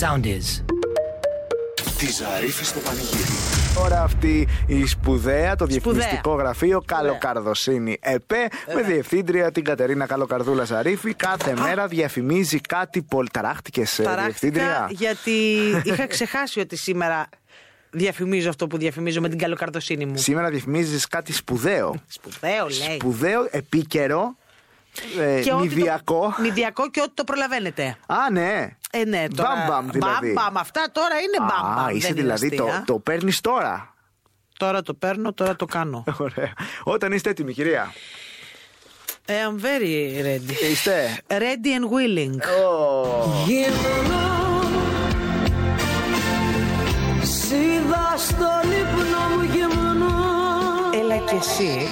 Sound is. Τη Ζαρίφη στο πανηγύρι. Τώρα αυτή η σπουδαία, το Σπουδαία. διαφημιστικό γραφείο Καλοκαρδοσύνη ΕΠΕ με διευθύντρια την Κατερίνα Καλοκαρδούλα Ζαρίφη. Κάθε μέρα διαφημίζει κάτι πολύ. Ταράχτηκε Ταράχτηκα διευθύντρια. γιατί είχα ξεχάσει ότι σήμερα διαφημίζω αυτό που διαφημίζω με την καλοκαρδοσύνη μου. Σήμερα διαφημίζεις κάτι σπουδαίο. Σπουδαίο λέει. Σπουδαίο, επίκαιρο, ε, Και ό,τι το- νηδιακό. Νηδιακό και ό,τι το προλαβαίνετε. Α, ναι. Ε, ναι, τώρα. Μπαμ-μπαμ δηλαδή. Μπαμ-μπαμ. Αυτά τώρα είναι μπαμ-μπαμ. Α, είσαι δεν είναι δηλαδή το, αστεία. το παίρνεις τώρα. Τώρα το παίρνω, τώρα το κάνω. Ωραία. Όταν είστε έτοιμοι, κυρία. I am very ready. Είστε. Ready and willing. Σίδα στον ύπνο μου γυμνό Έλα κι εσύ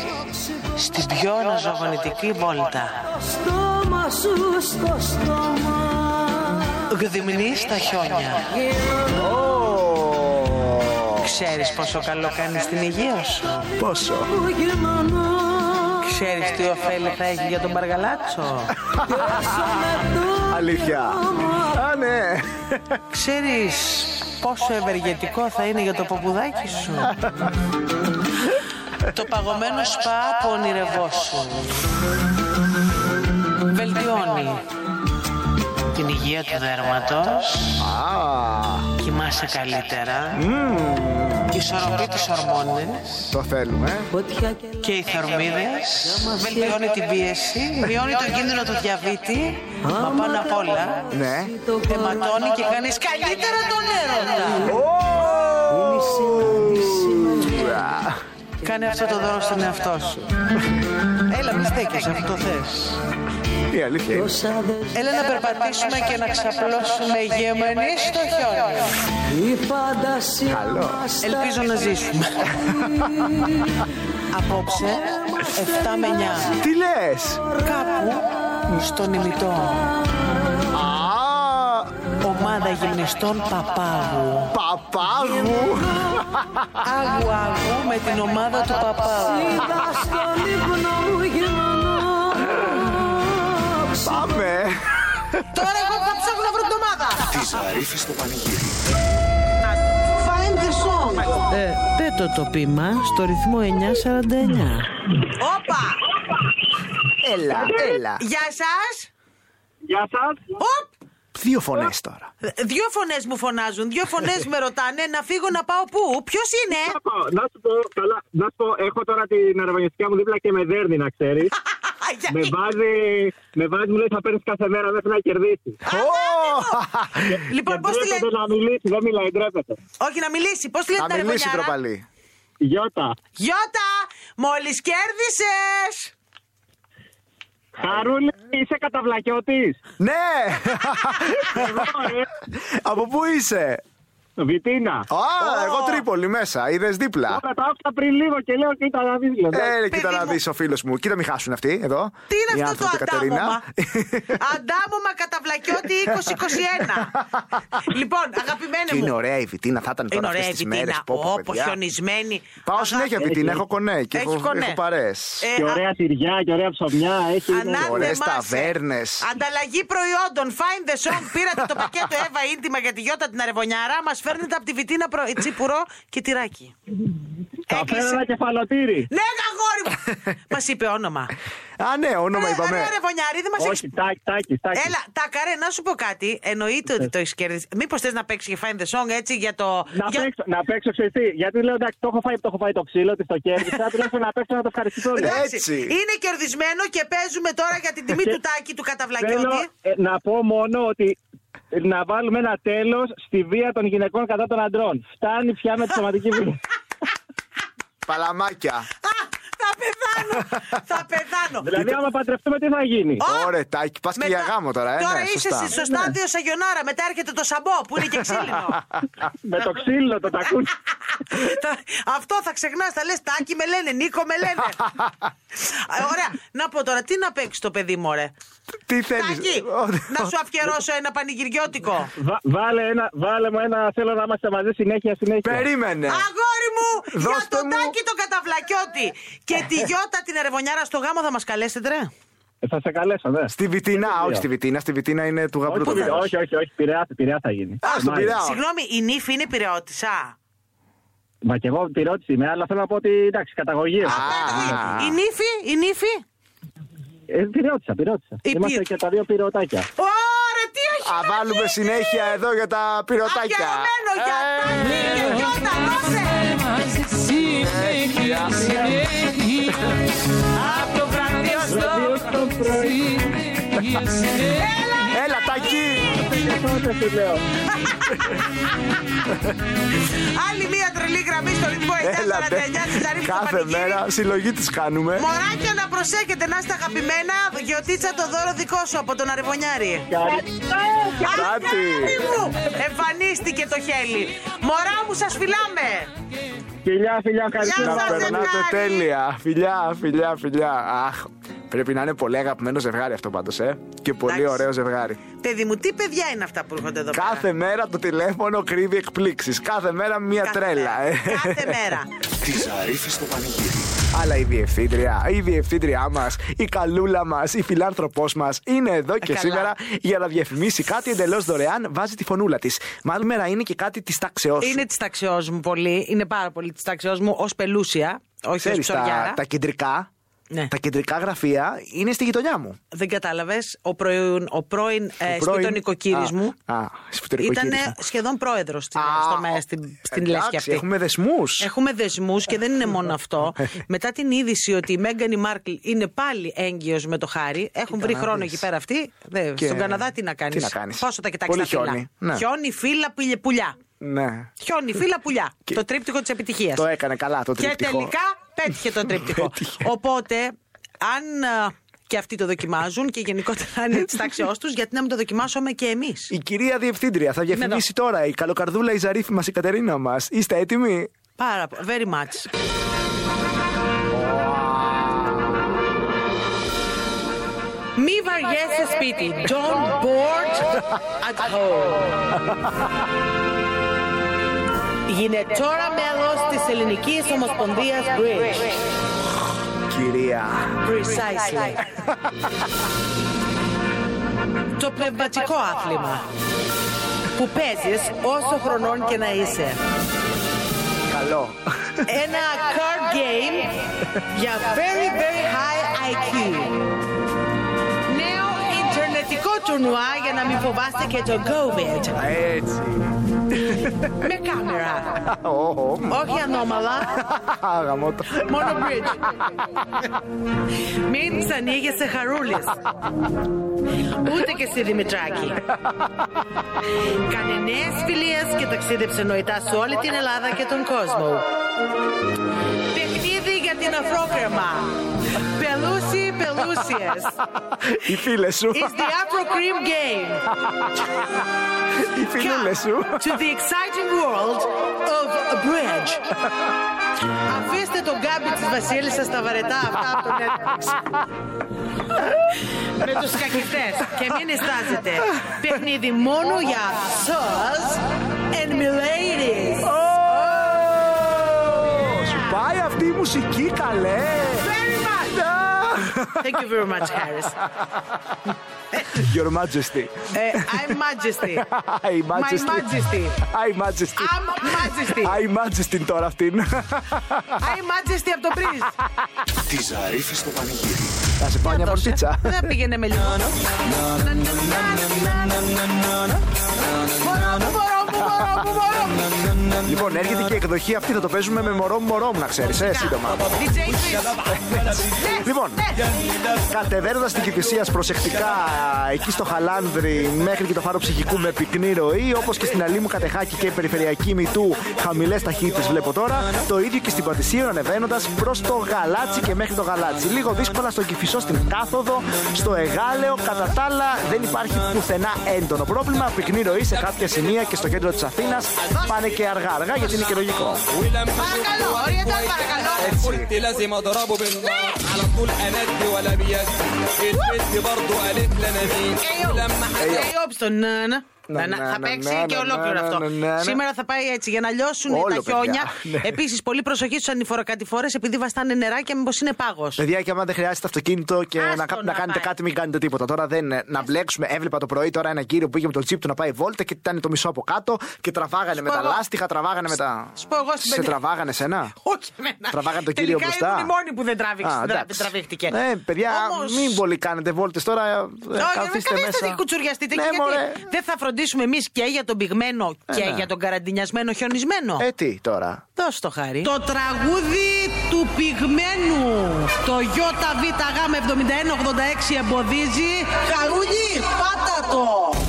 στην πιο αναζωογονητική βόλτα. Το στόμα σου στο στόμα Γδυμνή στα χιόνια. Ξέρεις πόσο καλό κάνεις στην υγεία σου; Πόσο; Μου γυμνό Ξέρεις τι ωφέλη θα έχει για τον Μαργαλάτσο. Αλήθεια. Α, ναι. Ξέρεις πόσο ευεργετικό θα είναι για το ποπουδάκι σου; Το παγωμένο σπα που ονειρευόσουν. Βελτιώνει την υγεία του δέρματος, Α, κοιμάσαι καλύτερα, ισορροπεί τις ορμόνες. Το θέλουμε. Φωτιά και και οι θερμίδες, βελτιώνει την πίεση, μειώνει τον κίνδυνο του διαβήτη, μα πάνω απ' όλα Ναι. αιματώνει και κάνεις καλύτερα τον έρωτα. Ουρα. Κάνε αυτό το δώρο στον εαυτό σου. Έλα, μη στέκεσαι, αυτό το θες. Η αλήθεια είναι. Όσα δεν Έλα να περπατήσουμε και να ξαπλώσουμε γεμενοί στο χιόνι. η φαντασία Καλό. μας τα Ελπίζω να ζήσουμε. Απόψε, 7 με 9. Τι λες; Κάπου στον ημιτό. Α, Ομάδα γυμνιστών Παπάγου. παπάγου; Άγου άγου με την ομάδα του Παπάγου. Σίδα στον ύπνο μου γυμνό Πάμε. Τώρα εγώ θα ψάχνω να βρω την ομάδα. Της Ζαρίφη στο πανηγύρι. Find the song. Ε, πέτω το πείμα στο ρυθμό 949. Όπα! Έλα, έλα. Γεια σας! Γεια σας. Οπ! Δύο φωνές τώρα. Δύο φωνές μου φωνάζουν, δύο φωνές με ρωτάνε να φύγω να πάω πού. Ποιος είναι; Να πω, Να σου πω, καλά, να σου πω, έχω τώρα την αραβωνιστικά μου δίπλα και με δέρνει να ξέρεις. με Γιατί; βάζει, με βάζει, μου λέει θα παίρνεις κάθε μέρα μέχρι να κερδίσει. Ω, Λοιπόν, πώς τη Ντρέπεται λένε. να μιλήσει, δεν μιλάει, ντρέπεται. Όχι, να μιλήσει. Πώς τη λένε Να τα μιλήσει ρεβονιάρα; τροπαλή. Γιώτα, Γιώτα, μόλις κέρδισες. Χαρούλη, είσαι καταβλακιώτης. Ναι. Εγώ, ε, Από πού είσαι; Βιτίνα. Α, εγώ Τρίπολη μέσα. Είδες δίπλα. Τώρα τα άκουσα πριν λίγο και λέω κοίτα να δεις. λέω, εντάξει. Ε, κοίτα Παιδί να μου. δεις ο φίλος μου. Κοίτα, μην χάσουν αυτοί εδώ. Τι είναι Οι αυτό το άνθρωποι, Κατερίνα. αντάμωμα; αντάμωμα καταβλακιώτη 2021. λοιπόν, αγαπημένη Και μου. είναι ωραία η Βιτίνα, θα ήταν Είναι τώρα ωραία αυτές η τις μέρες. Βιτίνα. Όπω χιονισμένη. Πάω Αγάπη. συνέχεια Βιτίνα, έχω κονέ και Έχεις έχω, κονέ. έχω παρέ. Ε, Και α- ωραία τυριά και ωραία ψωμιά έχει. είναι- Ανάθεμά ωραίες σε. ταβέρνες. Ανταλλαγή προϊόντων. Find the song. Πήρατε το πακέτο Εύα ίντιμα για τη Γιώτα την Αρεβωνιάρα. Μας φέρνετε από τη Βιτίνα προ... τσίπουρο και τυράκι. Θα φέρω ένα κεφαλοτήρι. Ναι, αγόρι μου! Μας είπε όνομα. Α, ναι, όνομα Ε, είπαμε. Ρε, Ρεβωνιάρη, δεν μας Όχι, τάκι, τάκι, τάκι. Έλα, τα καρέ, να σου πω κάτι. Εννοείται ότι το έχεις κερδίσει. Μήπως θες να παίξεις και Find the Song έτσι για το. Να για... παίξω, να παίξω ξέρεις τι, γιατί λέω εντάξει, το έχω φάει, το έχω φάει το ξύλο, τη το κέρδισα, τουλάχιστον να παίξω να το ευχαριστήσω. λίγο. Εντάξει, Έτσι. είναι κερδισμένο και παίζουμε τώρα για την τιμή Και- του τάκι του Θέλω καταβλακιώτη. ε, να πω μόνο ότι να βάλουμε ένα τέλος στη βία των γυναικών κατά των αντρών. Φτάνει πια με τη σωματική βία. Παλαμάκια. Α, θα πεθάνω! θα πεθάνω! δηλαδή, άμα παντρευτούμε, τι θα γίνει; Ω! Ωραία, τάκι, πας και για γάμο τώρα, ε. Τώρα ναι, είσαι σωστά. στο στάδιο Σαγιονάρα. Μετά έρχεται το σαμπό που είναι και ξύλινο. με το ξύλο, το τακούνι. Τα- Αυτό θα ξεχνάς. Θα λες Τάκη με λένε, Νίκο με λένε. Ε, Ωραία. Να πω τώρα, τι να παίξεις το παιδί μου, ωραία; Τι θέλεις; Τάκη, να σου αφιερώσω ένα πανηγυριώτικο. Βα- βάλε, ένα, βάλε μου ένα, θέλω να είμαστε μαζί συνέχεια, συνέχεια. Περίμενε. Αγόρι μου, για Δώστε τον μου. Τάκη τον καταβλακιώτη και τη Γιώτα την Ερεβονιάρα στο γάμο θα μας καλέσετε, ρε. Θα σε καλέσω, ναι. Στη Βιτίνα, Και το όχι δύο. στη Βιτίνα, στη Βιτίνα είναι του γαμπρού το Όχι, μέρος. όχι, όχι, όχι, Πειραιά, Πειραιά θα γίνει. Α, στον Μάλιστα. Πειραιά. Συγγνώμη, η νύφη είναι πυρεώτησα. Μα και εγώ πυρώτης είμαι, αλλά θέλω να πω ότι εντάξει, καταγωγή. Α, Η νύφη, η νύφη. Ε, πυρώτησα, πυρώτησα. Η Είμαστε πυ- και τα δύο πυροτάκια. Ωραία, τι έχει. Α, βάλουμε συνέχεια εδώ για τα πυρωτάκια. Αφιερωμένο για Ε, Συνέχεια, συνέχεια Από το βράδυ ως το... Συνέχεια, συνέχεια Έλα, τάκι! Και τότε σου λέω. Άλλη μία τρελή γραμμή στο ρυθμό 949 Έλα, ντε. της Ζαρίφης στο Κάθε πανηγύρι. μέρα συλλογή τις κάνουμε. Μωράκια να προσέχετε, να είστε αγαπημένα. Γιωτίτσα το δώρο δικό σου από τον Αρεβωνιάρη. Κάτι. Αγάπη μου, εμφανίστηκε το χέλι. Μωρά μου, σας φιλάμε. Φιλιά, φιλιά, ευχαριστώ. Γεια Να σας, περνάτε ζευγάρι. τέλεια. Φιλιά, φιλιά, φιλιά. Αχ, πρέπει να είναι πολύ αγαπημένο ζευγάρι αυτό πάντως, ε. Και πολύ Εντάξει. ωραίο ζευγάρι. Παιδί μου, τι παιδιά είναι αυτά που έρχονται εδώ Κάθε πέρα. μέρα το τηλέφωνο κρύβει εκπλήξεις. Κάθε μέρα μία Κάθε τρέλα. μέρα. ε. Κάθε μέρα. Τη Ζαρίφη στο πανηγύρι. Αλλά η διευθύντρια, η διευθύντριά μας, η καλούλα μας, η φιλάνθρωπός μας είναι εδώ και καλά. σήμερα για να διαφημίσει κάτι εντελώς δωρεάν. Βάζει τη φωνούλα της. Μάλλον μέρα είναι και κάτι της τάξεώς σου. Είναι της ταξιό μου πολύ. Είναι πάρα πολύ της ταξιό μου ως πελούσια. Όχι ως Ξέρεις, τα, ψωριάρα. τα κεντρικά. Ναι. Τα κεντρικά γραφεία είναι στη γειτονιά μου. Δεν κατάλαβες. Ο πρώην, ο πρώην, ε, σπιτονικοκύρη Α, μου Α, σπιτονικοκύρης ήταν μου. σχεδόν πρόεδρος στην, Α, στο ΜΕ, στην, στην εντάξει, λέσχη αυτή. Έχουμε δεσμούς. Έχουμε δεσμούς και δεν είναι μόνο αυτό. Μετά την είδηση ότι η Μέγκανη Μάρκλ είναι πάλι έγκυος με το χάρη, έχουν βρει να χρόνο δεις. εκεί πέρα αυτοί. Δε, Και- Στον Καναδά τι να κάνεις; τι να κάνεις; Πόσο τα κοιτάξεις Πολύ τα φύλλα; χιόνι, ναι. Χιόνι, φύλλα, πουλια- πουλιά. Ναι. Χιόνι, φύλλα, πουλιά. Και- Το τρίπτυχο της επιτυχίας. Το έκανε καλά το Και τρίπτυχο. τελικά πέτυχε το τρίπτυχο. Πέτυχε. Οπότε, αν α, και αυτοί το δοκιμάζουν και γενικότερα αν είναι της τάξεώς τους, γιατί να μην το δοκιμάσουμε και εμείς; Η κυρία Διευθύντρια θα διαφημίσει τώρα. Η καλοκαρδούλα η Ζαρίφη μας, η Κατερίνα μας. Είστε έτοιμοι; Πάρα πολύ. Very much. Μη βαριέσαι σπίτι. Don't board at home. Γίνε τώρα μέλος της Ελληνικής Ομοσπονδίας Bridge. Κυρία. Precisely. Το πνευματικό άθλημα που παίζεις όσο χρονών και να είσαι. Καλό. Ένα card game για very very high IQ. Νέο ιντερνετικό τουρνουά για να μην φοβάστε και το COVID. Έτσι. Με κάμερα. Ω, Όχι ανώμαλα, Γαμώτο. μόνο bridge. Μην ξανοίγεσαι χαρούλης. Ούτε και στη Δημητράκη. Κάνε νέες φιλίες και ταξίδεψε νοητά σε όλη την Ελλάδα και τον κόσμο. Παιχνίδι για την αφρόκρεμα. Πελούσι, πελούσιες. Οι φίλες σου. It's the Afro Cream Game. Οι φιλούλε σου. to the exciting world of a bridge. Αφήστε τον γκάμπι της Βασίλισσας στα βαρετά αυτά από το Netflix. Με τους σκακιστές. Και μην εστάζετε. Παιχνίδι μόνο για σας and miladies. Σου πάει αυτή η μουσική καλέ. Very much. Thank you very much, Harris. Your Majesty. Ε, I'm Majesty. I My Majesty. Majesty. I Majesty. I'm Majesty. I Majesty τώρα αυτήν. I'm Majesty από το Bridge. Τη Ζαρίφη στο πανηγύρι. Θα σε πάω μια Δώσε. πορτίτσα. Δεν πήγαινε με λίγο. Μωρό μου, μωρό μου, μωρό μου, μωρό μου. Λοιπόν, έρχεται και η εκδοχή αυτή. Θα το παίζουμε με μωρό μου, μωρό μου, να ξέρει. Ε, σύντομα. DJ Chris. Λοιπόν, κατεβαίνοντα την Κυφυσία προσεκτικά εκεί στο Χαλάνδρι μέχρι και το φάρο ψυχικού με πυκνή ροή, όπω και στην Αλήμου Κατεχάκη και η περιφερειακή Μητού, χαμηλέ ταχύτητε βλέπω τώρα. Το ίδιο και στην Πατησίων ανεβαίνοντα προ το Γαλάτσι και μέχρι το Γαλάτσι. Λίγο δύσκολα στον Κυφισό στην κάθοδο, στο Εγάλεο. Κατά τα άλλα δεν υπάρχει πουθενά έντονο πρόβλημα. Πυκνή ροή σε κάποια σημεία και στο κέντρο τη Αθήνα πάνε και الغرغار غاية نكرويكم باركالو اريد الباركالو قلت لازم اضربه بالنار على طول اندي ولا بيدي البنت برضه قالت لنا مين Να- να- να- θα να- παίξει να- και να- ολόκληρο να- αυτό. να- να- να- Σήμερα θα πάει έτσι για να λιώσουν Όλο, τα παιδιά. χιόνια. Ναι. Επίσης, πολύ προσοχή στους ανηφοροκατηφόρες επειδή βαστάνε νεράκια, μήπως είναι πάγος. Παιδιά, και άμα δεν χρειάζεται αυτοκίνητο και Άστο να, κα- να να κάνετε πάει. κάτι, μην κάνετε τίποτα. Τώρα δεν. Να μπλέξουμε. Έβλεπα το πρωί τώρα ένα κύριο που είχε με το τσίπ του να πάει βόλτα και ήταν το μισό από κάτω και τραβάγανε με πω τα εγώ. λάστιχα, τραβάγανε με τα. Σου πω εγώ στην Σε παιδιά- τραβάγανε σένα. Όχι εμένα. Τραβάγανε τον κύριο Τελικά μπροστά; ήμουν η μόνη που δεν τράβηξε. Α, δεν τρα- εντάξει. δεν τραβήχτηκε. Ναι, παιδιά, Όμως- μην πολύ κάνετε βόλτες τώρα. ε, Όχι, καθίστε δεν μέσα. θα κουτσουριαστείτε. Ναι, και γιατί μωρέ. δεν θα φροντίσουμε εμείς και για τον πυγμένο και ναι. για τον καραντινιασμένο χιονισμένο. Ε, τι τώρα; Δώσ' το χάρη. Το τραγούδι του πυγμένου. Το ΙΒΓ7186 εμποδίζει. Χαρούνι, πάτα το. Το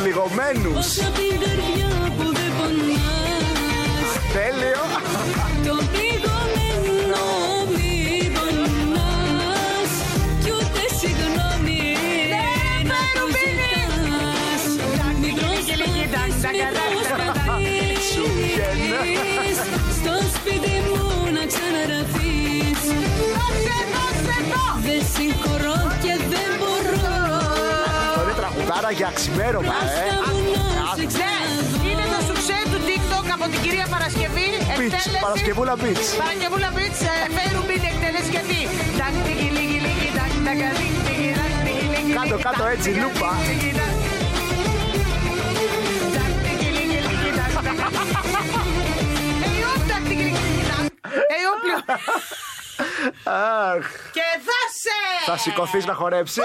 πληγωμένους. Όσα απ' την καρδιά που δεν πονάς Τέλειο. Τραγουδάρα για ξημέρωμα, ε. Στα βουνά σε Ναι, ξαναδώ είναι το σουξέ του TikTok από την κυρία Παρασκευή. Beach, Εκτέλεση. Παρασκευούλα Beach. Παρασκευούλα Beach, ε, Φέι Ρουμπίν εκτέλεση γιατί; Τακ, τικι, λίκι, λίκι, τακ, τακ, λίκι, τικι, τακ, τικι, λίκι, Κάτω, λίκι, κάτω, τακ, έτσι, τικι, λούπα. τικι, τακ. Τακ, τικι, λίκι, λίκι, τακ, τακ. Ε, όπ, τακ, τικι, λίκι, τακ. Ε, όπ, πλέον. Αχ, Και δάσε! θα σηκωθείς να χορέψεις.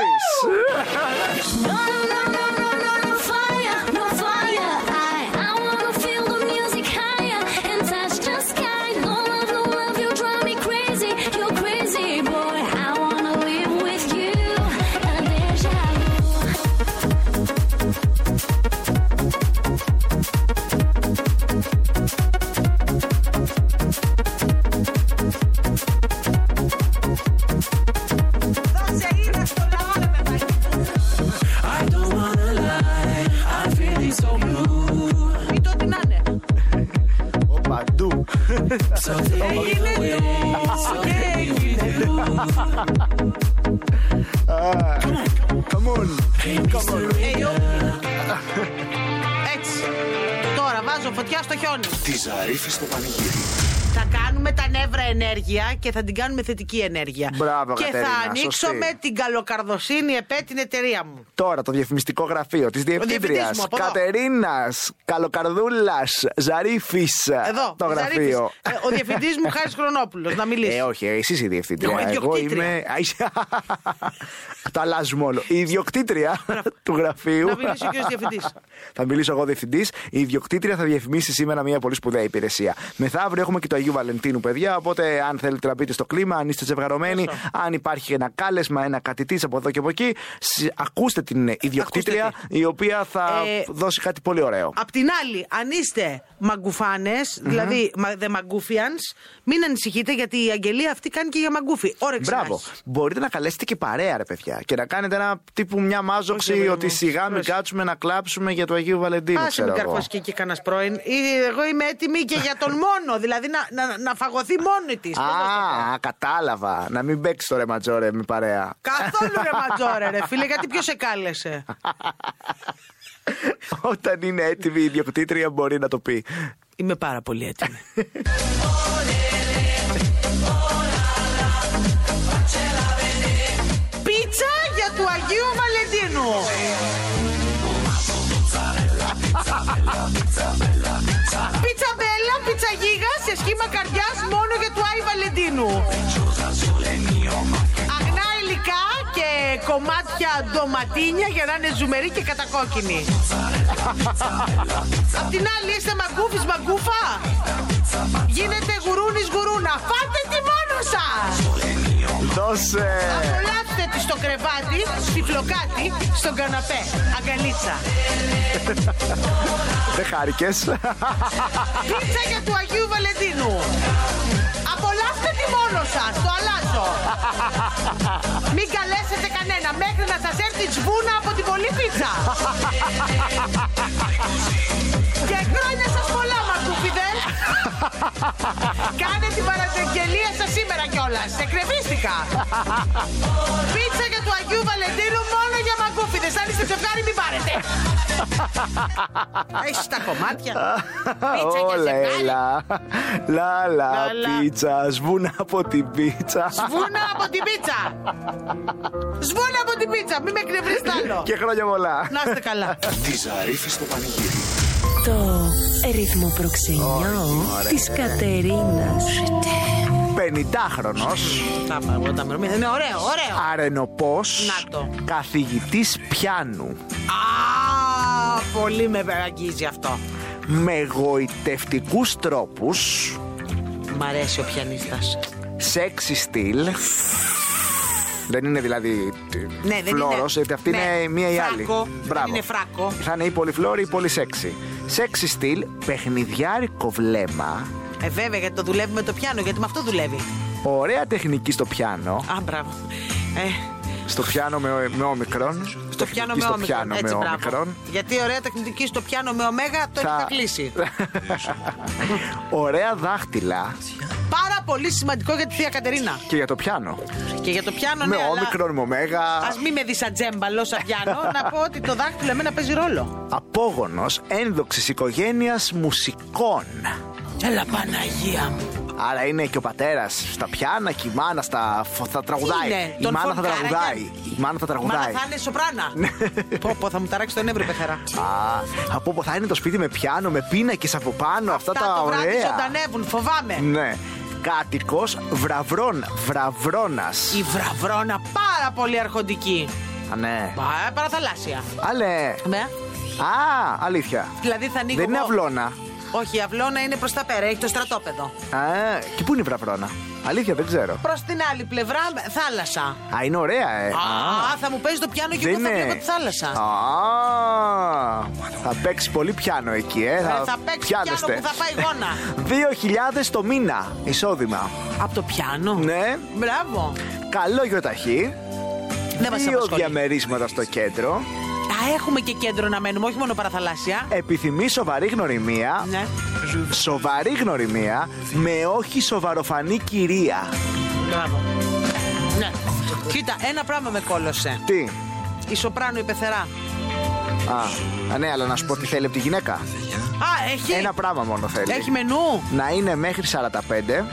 Βάζω φωτιά στο χιόνι. Τη Ζαρίφη στο πανηγύρι. Θα κάνουμε τα νεύρα ενέργεια και θα την κάνουμε θετική ενέργεια. Μπράβο, και Κατερίνα, θα ανοίξω σωστή. με την καλοκαρδοσύνη ΕΠΕ την εταιρεία μου. Τώρα το διαφημιστικό γραφείο της διευθύντριας διευθυντής μου, από εδώ. Κατερίνας Καλοκαρδούλας Ζαρίφης. Εδώ, Το η γραφείο. Ζαρίφης. Ε, ο διευθυντή μου Χάρης Χρονόπουλος, να μιλήσεις. Ε, όχι, εσύ είσαι η διευθύντρια. Εγώ Εγώ ιδιοκτήτρια. είμαι. Το αλλάζουμε όλο. Η ιδιοκτήτρια του γραφείου. Να μιλήσει ο κύριος διευθυντής. θα μιλήσω εγώ διευθυντής. Η ιδιοκτήτρια θα διαφημίσει σήμερα μια πολύ σπουδαία υπηρεσία. Μεθαύριο έχουμε και το Αγίου Βαλεντίνου, παιδιά. Οπότε, αν θέλετε να μπείτε στο κλίμα, αν είστε ζευγαρωμένοι, αν υπάρχει ένα κάλεσμα, ένα κατητής από εδώ και από εκεί, σ- ακούστε την ιδιοκτήτρια, Ακούστε η οποία θα Ε, δώσει κάτι πολύ ωραίο. Απ' την άλλη, αν είστε μαγκουφάνες, δηλαδή μα- the Maggoofians, μην ανησυχείτε γιατί η αγγελία αυτή κάνει και για μαγκούφι. Όρεξη να Μπράβο. έχεις. Μπορείτε να καλέσετε και παρέα, ρε παιδιά. Και να κάνετε ένα τύπου μια μάζοξη Όχι, ρε, ότι μου. σιγά μην Πρόσεχε. κάτσουμε να κλάψουμε για το Αγίου Βαλεντίνου. Άσε ξέρω μην εγώ. καρφώσει και εκεί κανένας πρώην. Ή- Εγώ είμαι έτοιμη και για τον μόνο. Δηλαδή να, να, να φαγωθεί μόνη της. Α, κατάλαβα. Να μην παίξει το ρε ματζόρε με παρέα. Καθόλου ρε ματζόρε, ρε φίλε, γιατί ποιος σε κάλεσε; Όταν είναι έτοιμη η ιδιοκτήτρια μπορεί να το πει. Είμαι πάρα πολύ έτοιμη. Πίτσα μπέλα, πίτσα γίγα σε σχήμα καρδιάς μόνο για του Άγιου Βαλεντίνου. Αγνά υλικά και κομμάτια ντοματίνια για να είναι ζουμερή και κατακόκκινη. Απ' την άλλη είστε μαγκούφης μαγκούφα; Γίνεται γουρούνης γουρούνα. Φάτε τη μόνος σας. Δώσε. Απολαύστε τη στο κρεβάτι, στη φλοκάτι, στον καναπέ. Αγκαλίτσα. Δεν χάρηκες. Πίτσα για του Αγίου Βαλεντίνου. Από απολαύστε τη μόνο σας. Το αλλάζω. Μην καλέσετε κανένα μέχρι να σας έρθει τσβούνα από την πολλή πίτσα. Και χρόνια σας πολλά, Μαρκούφιδες. Κάνε την παραγγελία σας σήμερα κιόλας. Σε κρεβίστηκα. Πίτσα για του Αγίου Βαλεντίνου μόνο για μαγκούφιδες. Αν είστε ζευγάρι μην πάρετε. Έχεις τα κομμάτια. Πίτσα για Όλα, ζευγάρι. έλα. Λάλα, Λάλα. πίτσα, σβούνα από την πίτσα. Σβούνα από την πίτσα. Σβούνα από την πίτσα. Μην με κρυβρείς άλλο. Και χρόνια πολλά. Να είστε καλά. Τη Ζαρίφη στο πανηγύρι. Το ρυθμό προξενιό της Κατερίνας. 50χρονο. Τα είπα εγώ τα μερομίδια. Είναι ωραίο, ωραίο. Αρενοπός. Να το. Καθηγητής πιάνου. Α, πολύ με αγγίζει αυτό. Με γοητευτικούς τρόπους. Μ' αρέσει ο πιανίστας. Σεξι στυλ. Δεν είναι δηλαδή Ναι, δεν φλόρος, είναι. γιατί αυτή Ναι. είναι μία ή άλλη. Φράκο. Δεν είναι φράκο. Θα είναι ή πολύ φλόρη ή πολύ σεξι. Σεξι στυλ, παιχνιδιάρικο βλέμμα, Ε, βέβαια, γιατί το δουλεύει με το πιάνο, γιατί με αυτό δουλεύει. ωραία τεχνική στο πιάνο. Α, μπράβο. Ε, Στο πιάνο με, με όμικρον. στο πιάνο με στο όμικρον. πιάνο Έτσι, με μπράβο. όμικρον. Γιατί ωραία τεχνητική στο πιάνο με ωμέγα το Θα- έχει θα κλείσει. Ωραία δάχτυλα Πάρα πολύ σημαντικό για τη θεία Κατερίνα. και για το πιάνο. Και για το πιάνο, με ναι, αλλά... όμικρον, με ωμέγα. Α μην με δεις σαν τζέμπαλο, σαν πιάνο, να πω ότι το δάχτυλο εμένα παίζει ρόλο. Απόγονος ένδοξης οικογένειας μουσικών. Έλα Παναγία μου. Άρα είναι και ο πατέρας στα πιάνα και η μάνα στα, φ- θα τραγουδάει. είναι, η τον μάνα θα φωνκάραγε. τραγουδάει. Η μάνα θα Μάνα τραγουδάει. θα είναι σοπράνα. πω, πω, θα μου ταράξει τον εύρο, πεθερά. Α, από όπου θα είναι το σπίτι με πιάνο, με πίνακες από πάνω, αυτά, Αυτά τα το βράδυ ωραία. ζωντανεύουν, φοβάμαι. Ναι. Κάτοικος βραβρών, βραβρώνας. Η βραβρώνα πάρα πολύ αρχοντική. Α, ναι. Πα, παραθαλάσσια. Αλέ. Ναι. Α, αλήθεια. Δηλαδή θα ανοίγω. Δεν είναι εγώ- αυλώνα. Όχι, η αυλώνα είναι προς τα πέρα, έχει το στρατόπεδο. Α, και πού είναι η βραβρώνα; Αλήθεια, δεν ξέρω. Προς την άλλη πλευρά, με- θάλασσα. Α, είναι ωραία, ε. Α, θα μου παίζει το πιάνο και εγώ θα βλέπω τη θάλασσα. Α, θα παίξει πολύ πιάνο εκεί, ε. Ε, θα παίξει πιάνο πιάνεστε. που θα πάει γόνα. 2.000 το μήνα εισόδημα. Από το πιάνο. Ναι. Μπράβο. Καλό γιοταχή. Δεν μας Δύο απασχολεί. διαμερίσματα στο κέντρο. Α, έχουμε και κέντρο να μένουμε, όχι μόνο παραθαλάσσια. Επιθυμεί σοβαρή γνωριμία. Ναι. Σοβαρή γνωριμία με όχι σοβαροφανή κυρία. Μπράβο. Ναι. Κοίτα, ένα πράγμα με κόλωσε. Τι; Η Σοπράνο, η πεθερά. Α, α, ναι, αλλά να σου πω τι θέλει από τη γυναίκα. Α, έχει. Ένα πράγμα μόνο θέλει. Έχει μενού. Να είναι μέχρι 45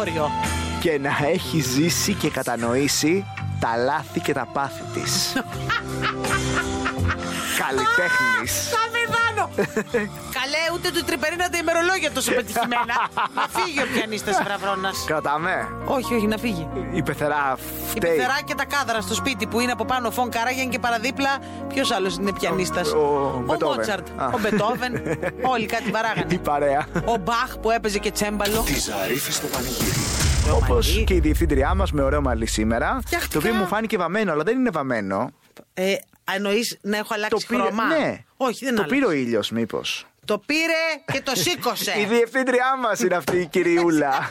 Όριο. και να έχει ζήσει και κατανοήσει τα λάθη και τα πάθη της. Καλλιτέχνης. Θα πεθάνω. Καλέ, ούτε του τρυπερίνα τα ημερολόγια τόσο πετυχημένα. να φύγει ο πιανίστας βραβρώνας. Κρατάμε. όχι, όχι, να φύγει. Η πεθερά Η φταίει. πεθερά και τα κάδρα στο σπίτι που είναι από πάνω φων Καράγιαν και παραδίπλα. Ποιος άλλος είναι πιανίστας; Ο- ο Μπετόβεν. Μότσαρτ. Α. Ο Μπετόβεν. Όλοι κάτι Η παράγανε. παρέα. Ο Μπαχ που έπαιζε και τσέμπαλο. Τη Ζαρίφη στο πανηγύρι. Όπως μαλλί. και η διευθύντριά μας με ωραίο μαλλί σήμερα. Φτιάχτηκα. Το οποίο μου φάνηκε βαμμένο, αλλά δεν είναι βαμμένο. Ε, εννοείς να έχω αλλάξει πήρε, χρώμα; ναι. Όχι, δεν το άλλαξε. πήρε ο ήλιος, μήπως. Το πήρε και το σήκωσε. Η διευθύντριά μας είναι αυτή η κυριούλα.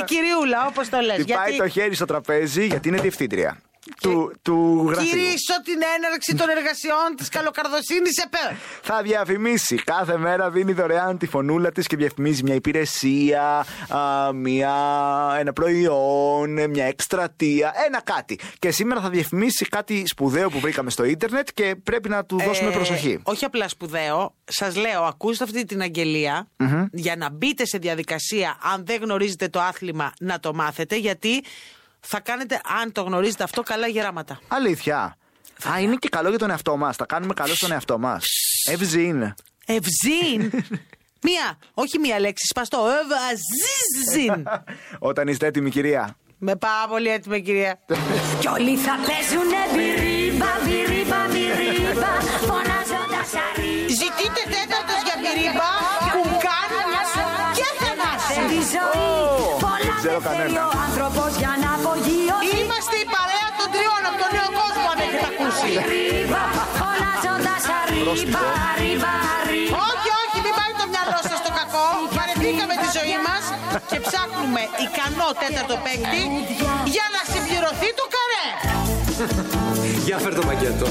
Η κυριούλα, όπως το λες. Χτυπάει το χέρι στο τραπέζι γιατί είναι διευθύντρια. Του, του γραφείου. Κυρίσω την έναρξη των εργασιών της καλοκαρδοσύνης ΕΠΕ. Θα διαφημίσει. Κάθε μέρα δίνει δωρεάν τη φωνούλα της και διαφημίζει μια υπηρεσία, α, μια, ένα προϊόν, μια εκστρατεία, ένα κάτι. Και σήμερα θα διαφημίσει κάτι σπουδαίο που βρήκαμε στο ίντερνετ και πρέπει να του δώσουμε Ε, προσοχή. Όχι απλά σπουδαίο. Σας λέω, ακούστε αυτή την αγγελια για να μπείτε σε διαδικασία, αν δεν γνωρίζετε το άθλημα, να το μάθετε. Γιατί θα κάνετε, αν το γνωρίζετε αυτό, καλά γεράματα. Αλήθεια. Α, είναι και καλό για τον εαυτό μας. Θα κάνουμε καλό στον εαυτό μας. Ευζήν. Ευζήν! μία, όχι μία λέξη, σπαστό. Ευαζίζιν. Όταν είστε έτοιμοι, κυρία. Με πάρα πολύ έτοιμη, κυρία. Κι όλοι θα παίζουνε μπυρίμπα, μπυρίμπα, μπυρίμπα Φωνάζοντας αρή Ζητείτε τέταρτος για πυρίμπα, κουκάν και θανάση. Τη ζωή πολλά ξέρω δεν θέλει κανένα. ο άνθρωπος για να απογειώσει Είμαστε η παρέα των τριών από τον νέο κόσμο, αν έχετε ακούσει. Ρίβα, φωνάζοντας αρήμπα, αρήμπα, αρήμπα όχι, όχι, μην πάει το μυαλό αρρώστια στο κακό. Βαρεθήκαμε τη ζωή μας και ψάχνουμε ικανό τέταρτο παίκτη για να συμπληρωθεί το καρέ. Για φέρ το πακέτο.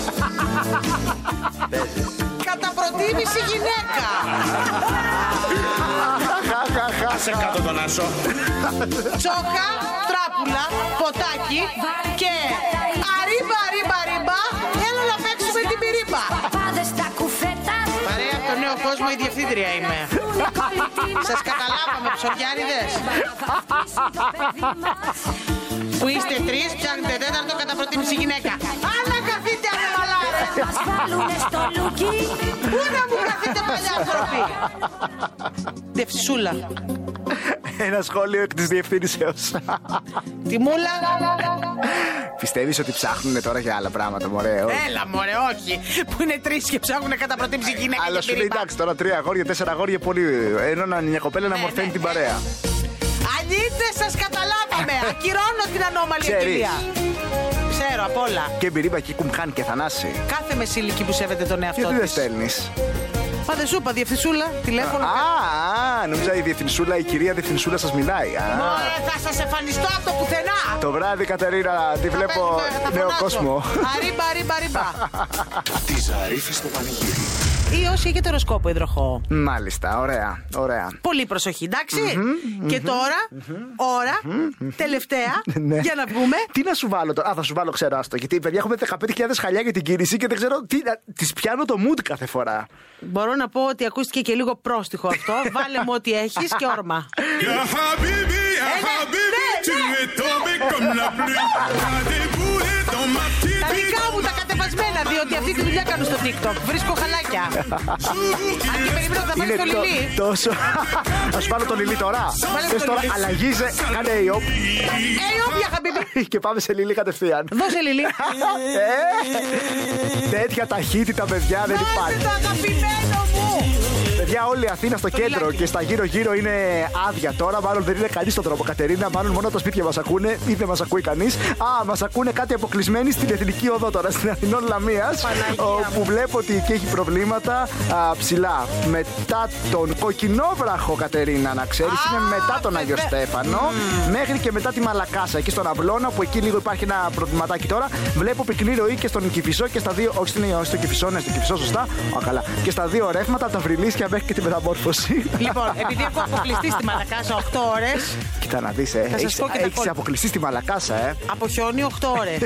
Κατά προτίμηση γυναίκα. Άσε κάτω τον άσο. Τσόκα, τράπουλα, ποτάκι και αρίμπα, αρίμπα, αρίμπα. Έλα να παίξουμε την πυρίμπα. Πάτε στα κουφέτα. Παρέα από το νέο κόσμο η διευθύντρια είμαι. Σας καταλάβαμε ψωριάριδες. Που είστε τρεις, ψάχνετε τέταρτο κατά προτίμηση γυναίκα. Ανακαθείτε ανεμαλάρες. Μας βάλουνε στο λουκί. Πού να μου καθείτε παλιάνθρωποι. Δευσούλα. Ένα σχόλιο εκ της διευθύνσεως. Τη μούλα. Πιστεύεις ότι ψάχνουν τώρα για άλλα πράγματα, μωρέ. όχι; Έλα μωρέ, όχι. Που είναι τρεις και ψάχνουν κατά προτίμηση γυναίκα Αλλά και σου λέει πυρίμπα. εντάξει τώρα τρία αγόρια, τέσσερα αγόρια πολύ. Ενώ να είναι μια κοπέλα να Ναι, μορφαίνει ναι, την ναι. παρέα. Αλήθεια σας καταλάβαμε. Ακυρώνω την ανώμαλη Ξέρεις. εμπειρία. Ξέρω απ' όλα. Και μπυρίμπα εκεί κουμχάν και θανάση. Κάθε μεσήλικη που σέβεται τον εαυτό Γιατί δεν της. στέλνεις; Μα δεν σου είπα, διευθυνσούλα, τηλέφωνο. Α, α, νόμιζα η διευθυνσούλα, η κυρία διευθυνσούλα σας μιλάει. Α, Ωραία, θα σας εμφανιστώ από το πουθενά. το βράδυ, Κατερίνα, τη Θα βλέπω παίζουμε, θα νέο φωνάξω. κόσμο. Αρίμπα, αρίμπα, αρίμπα. Τη Ζαρίφη στο πανηγύρι. Ή όσοι έχετε οροσκόπο υδροχό. Μάλιστα, ωραία, ωραία. Πολύ προσοχή, εντάξει. Και τώρα, ώρα, τελευταία, Ναι. για να βγούμε. Τι να σου βάλω τώρα; Α, θα σου βάλω, ξέρω άστο. Γιατί παιδιά έχουμε 15.000 χαλιά για την κίνηση και δεν ξέρω τι. Τη πιάνω το mood κάθε φορά. Μπορώ να πω ότι ακούστηκε και λίγο πρόστιχο αυτό. Βάλε μου ό,τι έχεις και όρμα. Ya Habibi, ya Eh, Habibi, eh, tu eh. es tombé comme la pluie. Κατεβασμένα, διότι αυτή τη δουλειά κάνω στο TikTok. Βρίσκω χαλάκια. Αν και περιμένω θα βάλεις το το- λιλί. τόσο. Α σου βάλω το λιλί τώρα. Βάλε Θες το τώρα, λιλί. αλλαγίζε. Κάνε ιοπ. Ε, όποια χαμπίμπι. και πάμε σε λιλί κατευθείαν. Δώσε λιλί. Ε, τέτοια ταχύτητα, παιδιά, δεν Δώσε υπάρχει. το αγαπημένο μου. Παιδιά, όλη η Αθήνα στο κέντρο φυλάκι. και στα γύρω-γύρω είναι άδεια τώρα. Μάλλον δεν είναι κανεί στον τρόπο, Κατερίνα. Μάλλον μόνο τα σπίτια μας ακούνε ή δεν μας ακούει κανείς. Α, μας ακούνε κάτι αποκλεισμένοι στην Εθνική Οδό τώρα, στην Αθηνών Λαμίας. Όπου βλέπω ότι εκεί έχει προβλήματα α, ψηλά. Μετά τον Κοκκινόβραχο, Κατερίνα, να ξέρεις. Είναι μετά τον Άγιο βέβαια. Στέφανο. Μέχρι και μετά τη Μαλακάσα, εκεί στον Αυλώνα, που εκεί λίγο υπάρχει ένα προβληματάκι τώρα. Βλέπω πυκνή ροή και στον Κηφισό και στα δύο. Όχι στην- όχι στο Κηφισό, ναι, στο Κηφισό, σωστά. Α, καλά. Και στα δύο ρεύματα, από τα βρυλίσια μέχρι και τη μεταμόρφωση. Λοιπόν, επειδή έχω αποκλειστεί στη Μαλακάσα 8 ώρες, Κοίτα να δεις, ε. σας Έχεις, πω και τα έχεις κόλπα. αποκλειστεί στη Μαλακάσα, ε. από χιόνι 8 ώρες.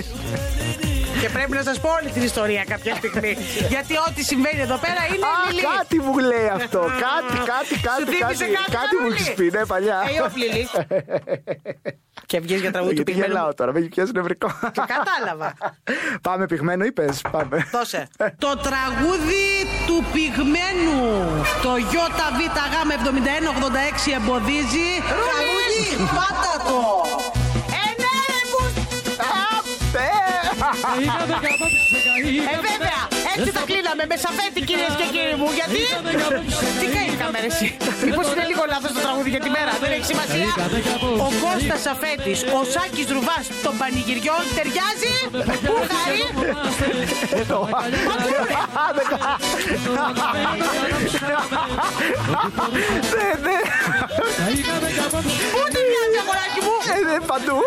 Και πρέπει να σας πω όλη την ιστορία κάποια στιγμή. Γιατί ό,τι συμβαίνει εδώ πέρα είναι Α, λιλί. κάτι μου λέει αυτό. Κάτι, κάτι, Σου κάτι, θύμισε κάτι. κάτι, Κάτι μου Μανώλη; έχεις πει, ναι, παλιά. Ε, όπ, λιλί. Και βγες για τραγούδι του Γιατί πυγμένου. γελάω τώρα, με έχει πιάσει νευρικό. Το κατάλαβα. Πάμε πυγμένο, είπες. Πάμε. Δώσε. Το τραγούδι του πυγμένου. Το ΙΒΓ7186 εμποδίζει. Τραγούδι, πάτα το. Ε, ναι, ρε, που... Ε, βέβαια, έτσι τα κλείναμε με σαφέτη κυρίες και κύριοι μου. Γιατί. Τι κάναμε, ρε, εσύ. Μήπως είναι λίγο λάθος το τραγούδι για τη μέρα. Δεν έχει σημασία. Ο Κώστας Σαφέτης, ο Σάκης Ρουβάς των πανηγυριών ταιριάζει. Πού χαρεί. Ναι, ναι, Πού τη μοιάζει, αγοράκι μου. ε, ναι, παντού.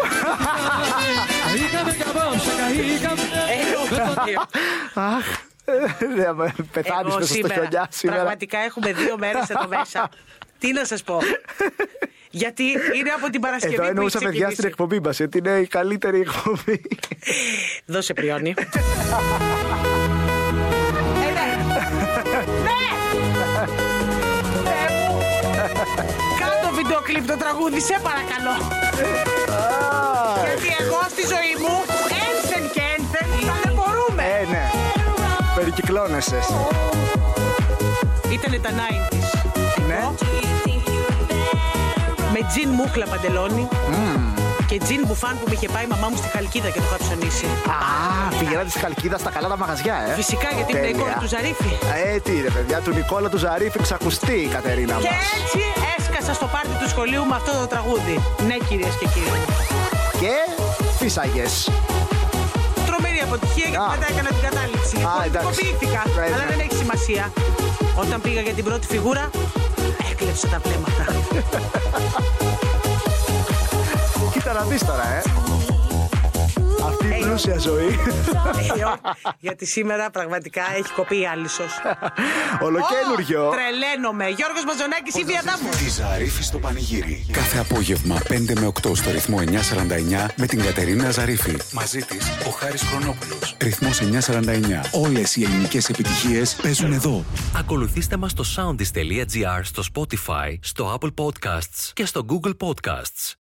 Αχ, ε, ναι, με πεθάνεις Εγώ μέσα στο σήμερα, χιονιά σήμερα. πραγματικά έχουμε δύο μέρες εδώ μέσα. Τι να σας πω; Γιατί είναι από την Παρασκευή Εδώ που εννοούσα έχει παιδιά στην ξεκινήσει. εκπομπή μας, γιατί είναι η καλύτερη εκπομπή. Δώσε πριόνι. Ε, ναι. Ναι! Θεέ μου. Κάτω βίντεο κλιπ το τραγούδι, σε παρακαλώ. Γιατί εγώ στη ζωή μου, Περικυκλώνεσαι. Ήτανε τα 90s. Ναι. Με τζιν μούχλα παντελόνι. Και τζιν μπουφάν που με είχε πάει η μαμά μου στη Χαλκίδα και το είχα ψωνίσει. Α, πηγαίνατε στη Χαλκίδας στα καλά τα μαγαζιά, ε. Φυσικά γιατί ήμουν η Τέλεια. κόρη του Ζαρίφη. Ε, τι ρε παιδιά, του Νικόλα του Ζαρίφη ξακουστεί η Κατερίνα Και μας. έτσι έσκασα στο πάρτι του σχολείου με αυτό το τραγούδι. Ναι, κυρίες και κύριοι. Και φύσαγες. Τρομερή αποτυχία γιατί Α. μετά έκανα την κατάληψη. Α, εντάξει. Πολιτικοποιήθηκα, Ναι, αλλά ναι. δεν έχει σημασία. Όταν πήγα για την πρώτη φιγούρα, έκλεψε τα βλέμματα. Κοίτα να δεις τώρα, ε. Αυτή η πλούσια ζωή. Ε, ό, Γιατί σήμερα πραγματικά έχει κοπεί η άλυσος. Ολοκένουργιο. Ω, Τρελαίνομαι. Γιώργος Μαζονάκης ή Βιαδάμου. Τη Ζαρίφη στο πανηγύρι. Κάθε απόγευμα 5 με 8 στο ρυθμό 949 με την Κατερίνα Ζαρίφη. Μαζί της ο Χάρης Χρονόπουλος. Ρυθμός 949. Όλες οι ελληνικές επιτυχίες παίζουν εδώ. Ακολουθήστε μας στο soundis.gr, στο Spotify, στο Apple Podcasts και στο Google Podcasts.